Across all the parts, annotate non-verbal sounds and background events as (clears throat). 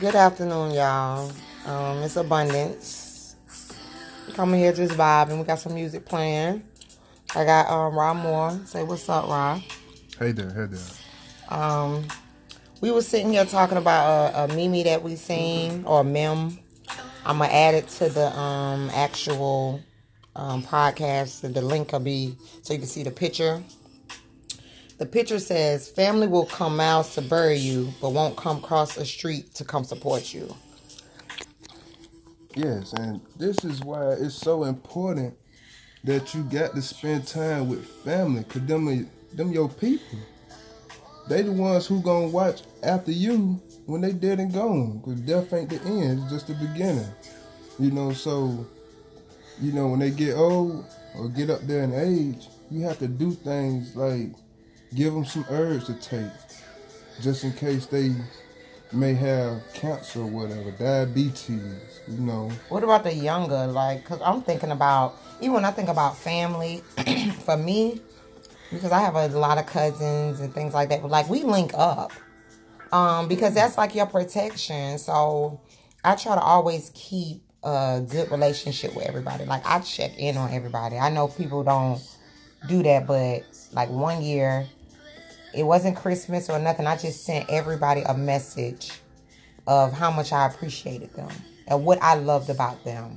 Good afternoon, y'all. Um, it's Abundance. Coming here just vibing. We got some music playing. I got um Ra Moore. Say what's up, Ra. Hey there, hey there. Um, we were sitting here talking about a, a meme that we seen or a meme. I'm gonna add it to the um actual um podcast. The link will be so you can see the picture. The picture says, "Family will come out to bury you, but won't come across a street to come support you." Yes, and this is why it's so important that you got to spend time with family, cause them them your people. They the ones who gonna watch after you when they dead and gone. Cause death ain't the end, it's just the beginning. You know, so you know when they get old or get up there in age, you have to do things like give them some herbs to take, just in case they may have cancer or whatever, diabetes. You know, What about the younger? Like, cause I'm thinking about even when I think about family, (clears throat) for me, because I have a lot of cousins and things like that. But like, we link up, um, because that's like your protection. So I try to always keep a good relationship with everybody. Like, I check in on everybody. I know people don't do that, but like one year, it wasn't Christmas or nothing. I just sent everybody a message of how much I appreciated them and what I loved about them.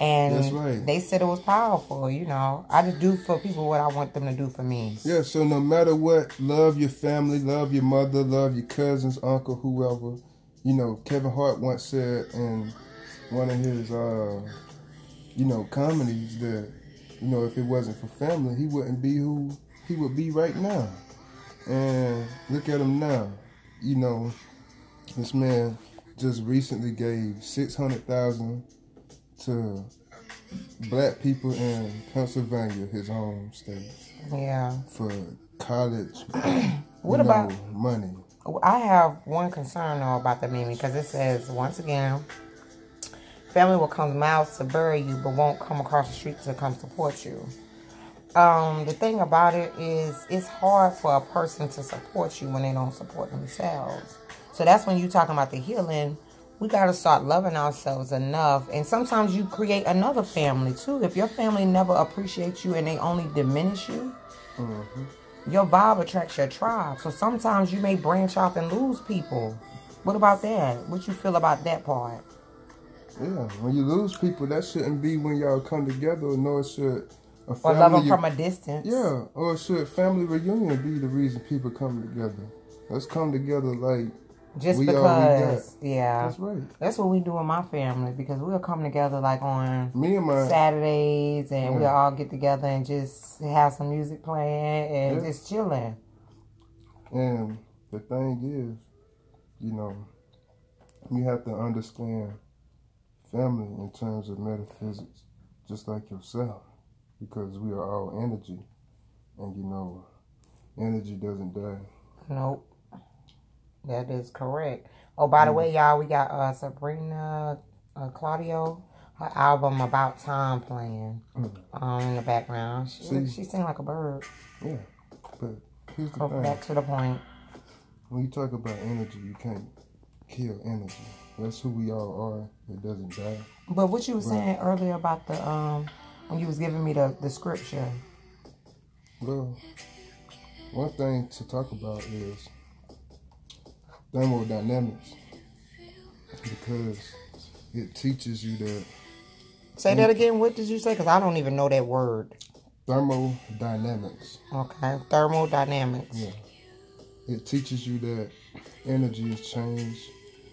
And That's right. they said it was powerful, you know. I just do for people what I want them to do for me. Yeah, so no matter what, love your family, love your mother, love your cousins, uncle, whoever. You know, Kevin Hart once said in one of his, uh, you know, comedies that, you know, if it wasn't for family, he wouldn't be who he would be right now. And look at him now. You know, this man just recently gave six hundred thousand to black people in Pennsylvania, his home state Yeah. for college. (clears throat) What about- money? I have one concern though about the meme because it says once again, family will come miles to bury you, but won't come across the street to come support you. Um, the thing about it is, it's hard for a person to support you when they don't support themselves. So that's when you're talking about the healing. We got to start loving ourselves enough, and sometimes you create another family too. If your family never appreciates you and they only diminish you, your vibe attracts your tribe. So sometimes you may branch off and lose people. What about that? What you feel about that part? Yeah, when you lose people, that shouldn't be when y'all come together. Nor should a family, Or love them from a distance? yeah, or should family reunion be the reason people come together? Let's come together like Just we because, yeah. that's right. That's what we do in my family because we'll come together like on Me and my Saturdays and we'll all get together and just have some music playing and Yeah. just chilling. and the thing is, you know, you have to understand family in terms of metaphysics, just like yourself, because we are all energy, and you know, energy doesn't die. Nope. That is correct. Oh, by the way, y'all, we got uh, Sabrina uh, Claudio, her album About Time playing um, in the background. She, See? she sing like a bird. Yeah, but here's the Go thing: back to the point. when you talk about energy, you can't kill energy. That's who we all are. It doesn't die. But what you were saying earlier about the um when you was giving me the, the scripture. Well, one thing to talk about is thermodynamics because it teaches you that Say that again. What did you say? Because I don't even know that word. thermodynamics Okay, thermodynamics. Yeah. it teaches you that energy is change,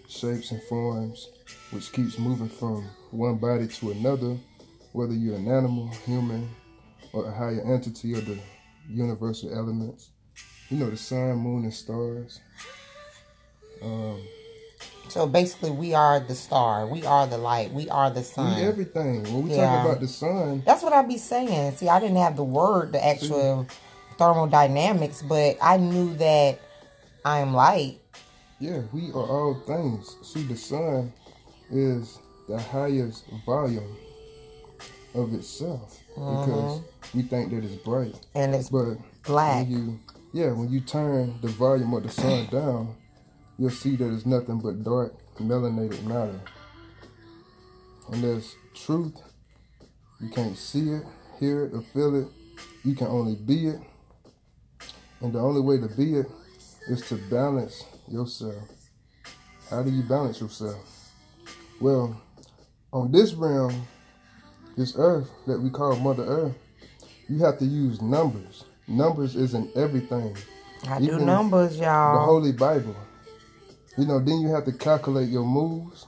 shapes and forms, which keeps moving from one body to another, whether you're an animal, human, or a higher entity of the universal elements. You know, the sun, moon, and stars. Um, So basically, we are the star. We are the light. We are the sun. we everything. When we Yeah. talk about the sun, That's what I be saying. See, I didn't have the word, the actual thermodynamics, but I knew that I'm light. yeah, we are all things. See, the sun is the highest volume of itself because mm-hmm. we think that it's bright. and it's But black. when you, yeah, when you turn the volume of the sun down, you'll see that it's nothing but dark, melanated matter. And there's truth. You can't see it, hear it, or feel it. You can only be it. And the only way to be it is to balance yourself. How do you balance yourself? Well, on this realm, this earth that we call Mother Earth, you have to use numbers. Numbers isn't everything. I do numbers, y'all. The Holy Bible. You know, then you have to calculate your moves,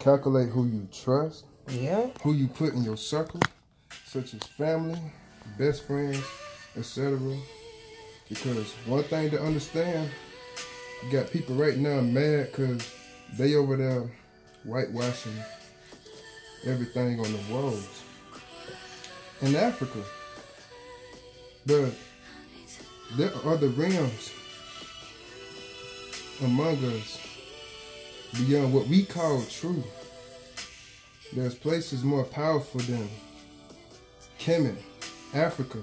calculate who you trust, yeah, who you put in your circle, such as family, best friends, etc. Because one thing to understand, you got people right now mad because they over there whitewashing everything on the walls in Africa. But there are other realms among us beyond what we call true. There's places more powerful than Kemet, Africa,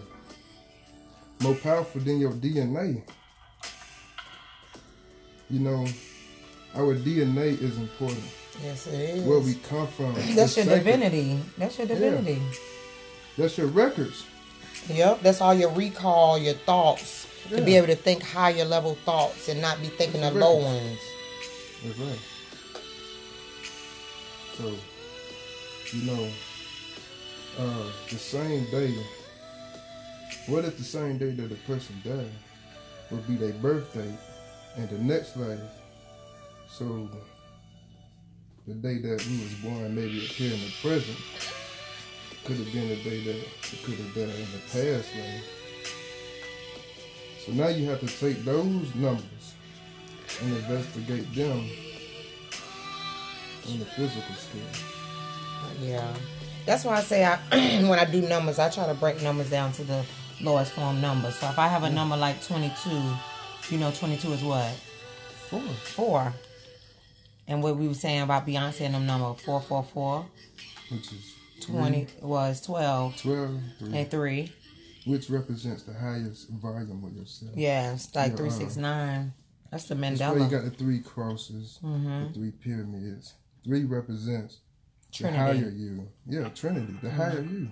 more powerful than your DNA. You know, our DNA is important. Yes, it is. Where we come from. That's your sacred. divinity. That's your divinity. Yeah. That's your records. Yep, that's all your recall, your thoughts. Yeah. To be able to think higher level thoughts and not be thinking of low ones. That's right. So, you know, uh, the same day, what if the same day that a person died would be their birthday and the next life? So, the day that he was born maybe here in the present could have been the day that it could have been in the past life. So now you have to take those numbers and investigate them on the physical scale. Yeah. That's why I say I (clears throat) when I do numbers, I try to break numbers down to the lowest form number. So if I have a number like 22, you know 22 is what? Four. Four. And what we were saying about Beyonce and them number 444. Which is 20 three. was 12. 12 three. and 3. Which represents the highest volume of yourself. Yeah, it's like 369. That's the Mandela. That's why you got the three crosses, mm-hmm. the three pyramids. Three represents Trinity. the higher you. Yeah, Trinity, the mm-hmm. higher you.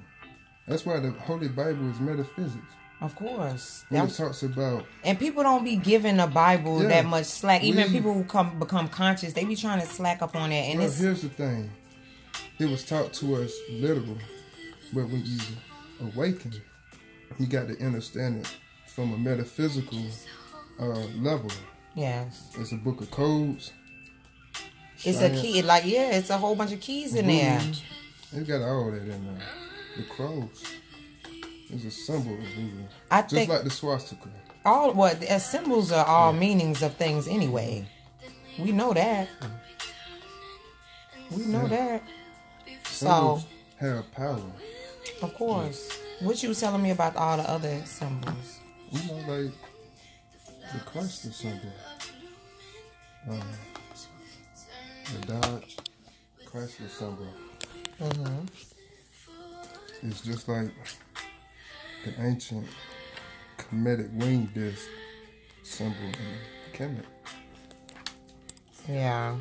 That's why the Holy Bible is metaphysics. Of course. When it talks about And people don't be giving the Bible yeah, that much slack. Even we, people who come become conscious, they be trying to slack up on it. And well, here's the thing. It was taught to us literal. But when you awaken, you got to understand it from a metaphysical uh, level. Yes. It's a book of codes. It's science. a key. Like, yeah, it's a whole bunch of keys in there. It got all that in there. The crows. It's a symbol of. I Just think like the swastika. All what well, symbols are all yeah. meanings of things anyway. We know that. We know yeah. that. Symbols so have power. Of course. Yeah. What you was telling me about all the other symbols? You know, like the Chrysler symbol. Um, the Dodge Chrysler symbol. Mm-hmm. It's just like the ancient Kemetic wing disc symbol in Kemet. Yeah.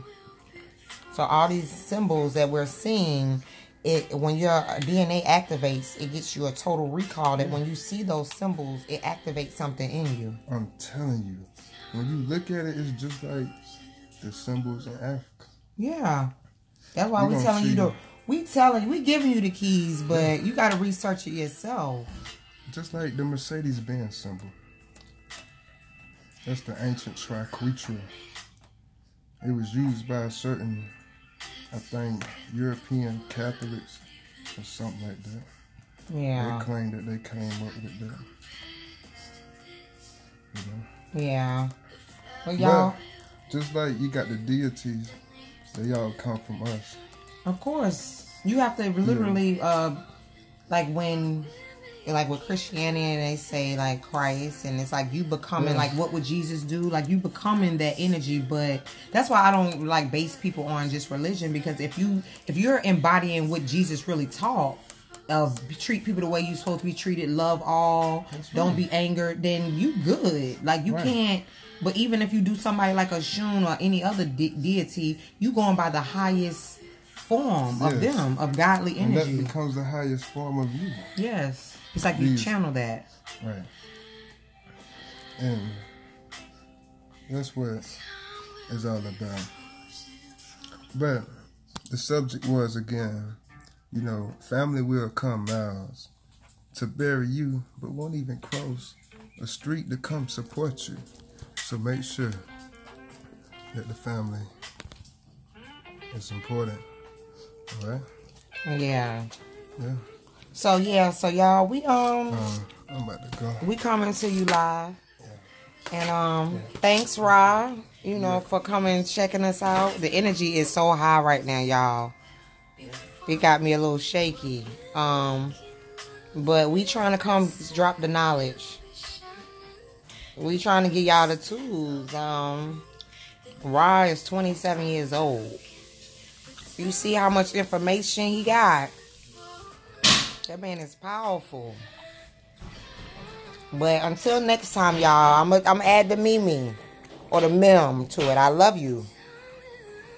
So all these symbols that we're seeing, it when your DNA activates, it gets you a total recall that when you see those symbols, it activates something in you. I'm telling you, when you look at it, it's just like the symbols in Africa. Yeah, that's why we are telling you to. We telling we giving you the keys, but you got to research it yourself. Just like the Mercedes Benz symbol. That's the ancient triquetra. It was used by a certain, I think, European Catholics or something like that. Yeah. They claim that they came up with that. You know? Yeah. Well, y'all. But just like you got the deities, they all come from us. Of course. You have to literally, yeah. uh, like when like with Christianity and they say like Christ and it's like you becoming yeah. like what would Jesus do? Like you becoming that energy, but that's why I don't like base people on just religion because if you if you're embodying what Jesus really taught, of treat people the way you're supposed to be treated, love all, don't be angered, then you good. Like you Right. can't. But even if you do somebody like Oshun or any other de- deity, you going by the highest form of them of godly And that energy. becomes the highest form of you. yes, it's like you channel that. Right. And that's what it's all about. But the subject was again, you know, family will come miles to bury you, but won't even cross a street to come support you. So make sure that the family is important. All right? Yeah. Yeah. So yeah, so y'all, we um. Uh, I'm about to go. we coming to you live. And um thanks Ra, you know, for coming checking us out. The energy is so high right now, y'all. It got me a little shaky. Um but we trying to come drop the knowledge. We trying to get y'all the tools. Um Ra is 27 years old. You see how much information he got. That man is powerful. But until next time, y'all, I'm going to add the Mimi or the Mim to it. I love you.